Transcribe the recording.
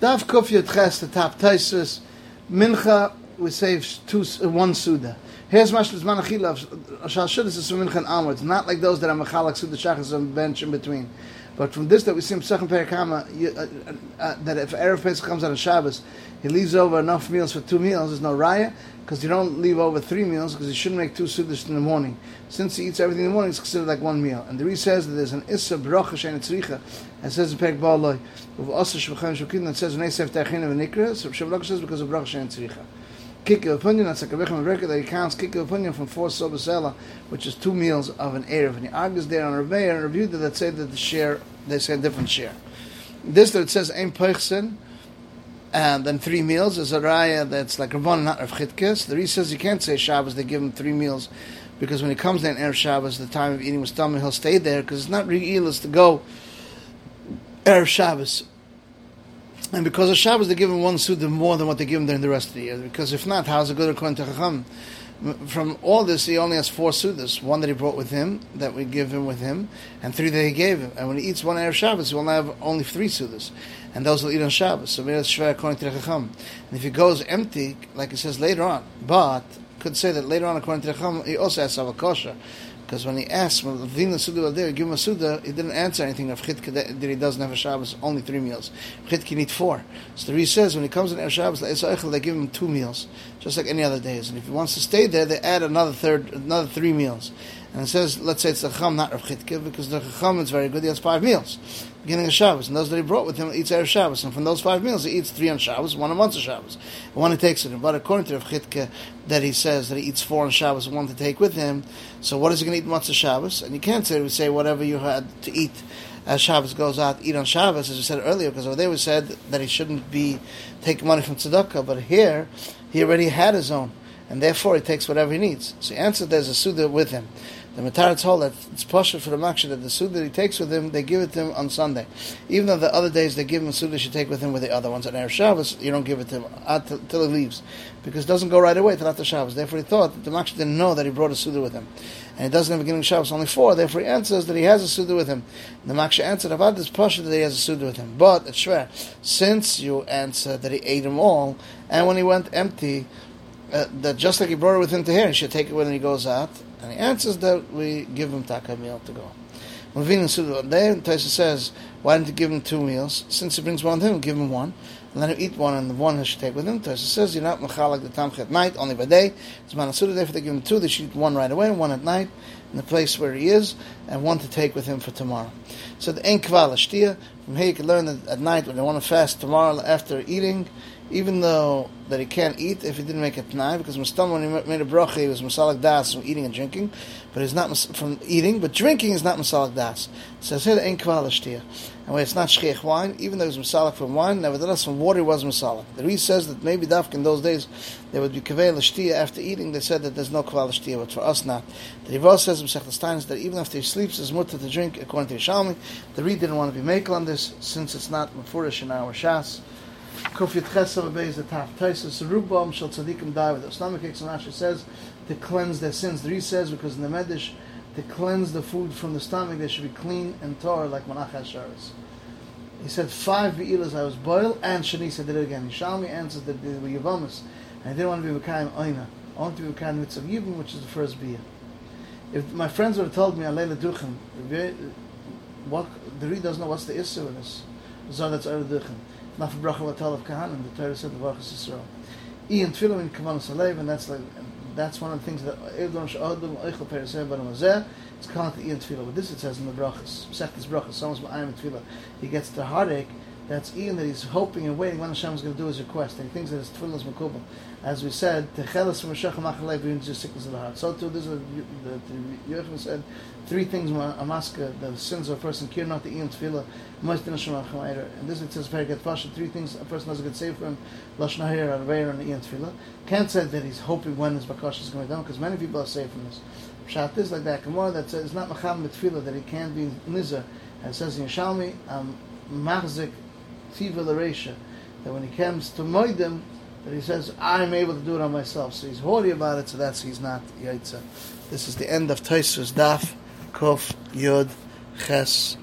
Daf Kuf Yud Ches, the top Taisus. Mincha, we save two, uh, one Suda. Here's Mashal Zman Achila, Shal Shudas is from Mincha and onwards. Not like those that are Mechalak Suda Shachas and bench in between. But from this that we see in Pesachim Perikama, uh, uh, uh, that if Erev Pesach comes out of Shabbos, he leaves over enough meals for two meals, there's no raya, because you don't leave over three meals, because you shouldn't make two sudas in the morning. Since he eats everything in the morning, it's considered like one meal. And the Ri says that there's an Issa Bracha Shein Tzricha, and says in Perik Ba'aloi, of Asa Shvachan Shukin, that says, V'nei Sef Ta'achin V'nikra, so Shavlaka says because of Bracha Shein Tzricha. Kikil opinion, that's like a Rechem record that he counts Kikil opinion from four sobasela, which is two meals of an Erev. And he argues there on Rebbe and reviewed that say that the share, they say a different share. This that it says Ein Peichsen, and then three meals is a raya that's like Rabban, not Rav Chitkes. The Ri says you can't say Shabbos, they give him three meals, because when he comes in Erev Shabbos, the time of eating with stomach, he'll stay there, because it's not real to go Erev Shabbos. And because of Shabbos, they give him one suda more than what they give him during the rest of the year. Because if not, how's it good according to Chacham? From all this, he only has four sudas. One that he brought with him, that we give him with him, and three that he gave him. And when he eats one Erev Shabbos, he will have only three sudas. And those will eat on Shabbos. So that's shver according to Chacham. And if he goes empty, like it says later on, but could say that later on, according to Chacham, he also has Savakosha. Because when he asked, well, Vina Suda there, give him a Suda, he didn't answer anything of Chidka that he doesn't have a Shabbos, only three meals. Chit can eat four. So the Ri says, when he comes in Erev Shabbos, they give him two meals, just like any other days. And if he wants to stay there, they add another third, another three meals. And it says, let's say it's the Chacham, not Rav Chidka, because the Chacham is very good, he has five meals beginning of Shabbos, and those that he brought with him eats Erev Shabbos, and from those five meals he eats three on Shabbos, one on Motzei Shabbos, and one he takes with him. But according to Rav Chidka, that he says that he eats four on Shabbos and one to take with him, so what is he going to eat Motzei Shabbos? And you can't say, we say whatever you had to eat as Shabbos goes out, eat on Shabbos, as we said earlier, because over there we said that he shouldn't be taking money from tzedakah, but here he already had his own, and therefore he takes whatever he needs. So he answered there's a Suda with him. The Matar told that it's pasha for the Maksha that the Suda that he takes with him, they give it to him on Sunday. Even though the other days they give him a Suda should take with him with the other ones. On Erev Shabbos, you don't give it to him until he leaves. Because it doesn't go right away till after Shabbos. Therefore he thought that the Maksha didn't know that he brought a Suda with him. And he doesn't have a beginning of Shabbos, only four. Therefore he answers that he has a Suda with him. And the Maksha answered about this pasha that he has a Suda with him. But it's shver, since you answer that he ate them all, and when he went empty, uh, that just like he brought it with him to here, he should take it when he goes out. And he answers that we give him taka meal to go. Levine and there, Taisa says, why didn't you give him two meals? Since he brings one with him, give him one. And let him eat one, and the one he should take with him. Taisa says, you're not mechalak the tamch at night, only by day. It's manasuda, therefore they give him two, they should eat one right away, one at night, in the place where he is, and one to take with him for tomorrow. So the ein kval from here you can learn that at night, when they want to fast tomorrow after eating, even though that he can't eat if he didn't make a tnai, because Mustam when he made a bracha, he was masalik das from eating and drinking, but he's not from eating, but drinking is not masalik das. It says here ain't kvalashtia. And when it's not shchiach wine, even though it was masalik from wine, nevertheless from water it was masalik. The Reese says that maybe dafk in those days there would be kaveh lashtia after eating. They said that there's no kvalashtia, but for us not. The Rival says in Masechtas that even after he sleeps, it's mutter to drink according to Yerushalmi. The Reed didn't want to be makel on this since it's not mafurish in our shas. Kofit Chesav Beis the Taf Taisus Rubam Shal Tzadikim aches and Rashi says to cleanse their sins. The Ri says because in the Medish to cleanse the food from the stomach they should be clean and tar like Manach Hasharis. He said five ve'ilas I was boiled and Shanisa did it again. Yerushalmi answered that they were Yavamas and I didn't want to be Mekayim Oina. I want to be Mekayim Mitzvah Yibim which is the first Biyah. If my friends would have told me Alayla Duchen, what the Ri doesn't know what's the issue with this. So that's Duchen not for bracha vatal of kahanim. The Torah said the bracha Yisrael. Ian tefillah in kavanah salev, and that's like that's one of the things that Evdon Sha'adum Eichel Periseh Baram Azeh. It's called the Ian tefillah. But this it says in the brachas. Sechtes brachas. Someone's ba'ayim tefillah. He gets the heartache. That's Ian that he's hoping and waiting when Hashem is going to do his request. And he thinks that his tefillah is makubal. As we said, techelas from Rishach Machalev brings the sickness of the heart. So too, this is the Yochanan said three things. Amaska, the sins of a person, kir not the Ian tefillah, most in And this it says very good fashion. Three things a person doesn't get saved from lashon ha'ir, arveir, and Ian tefillah. Can't say that he's hoping when his bakash is going down because many people are saved from this. Pshat is like that. Gemara that says it's not macham tefillah that he can't be nizar. And it says in Yerushalmi, um, machzik tiva l'reisha that when he comes to moedim that he says, I'm able to do it on myself. So he's haughty about it, so that's he's not Yaitza. This is the end of Taisus Daf, Kof, Yod, Ches,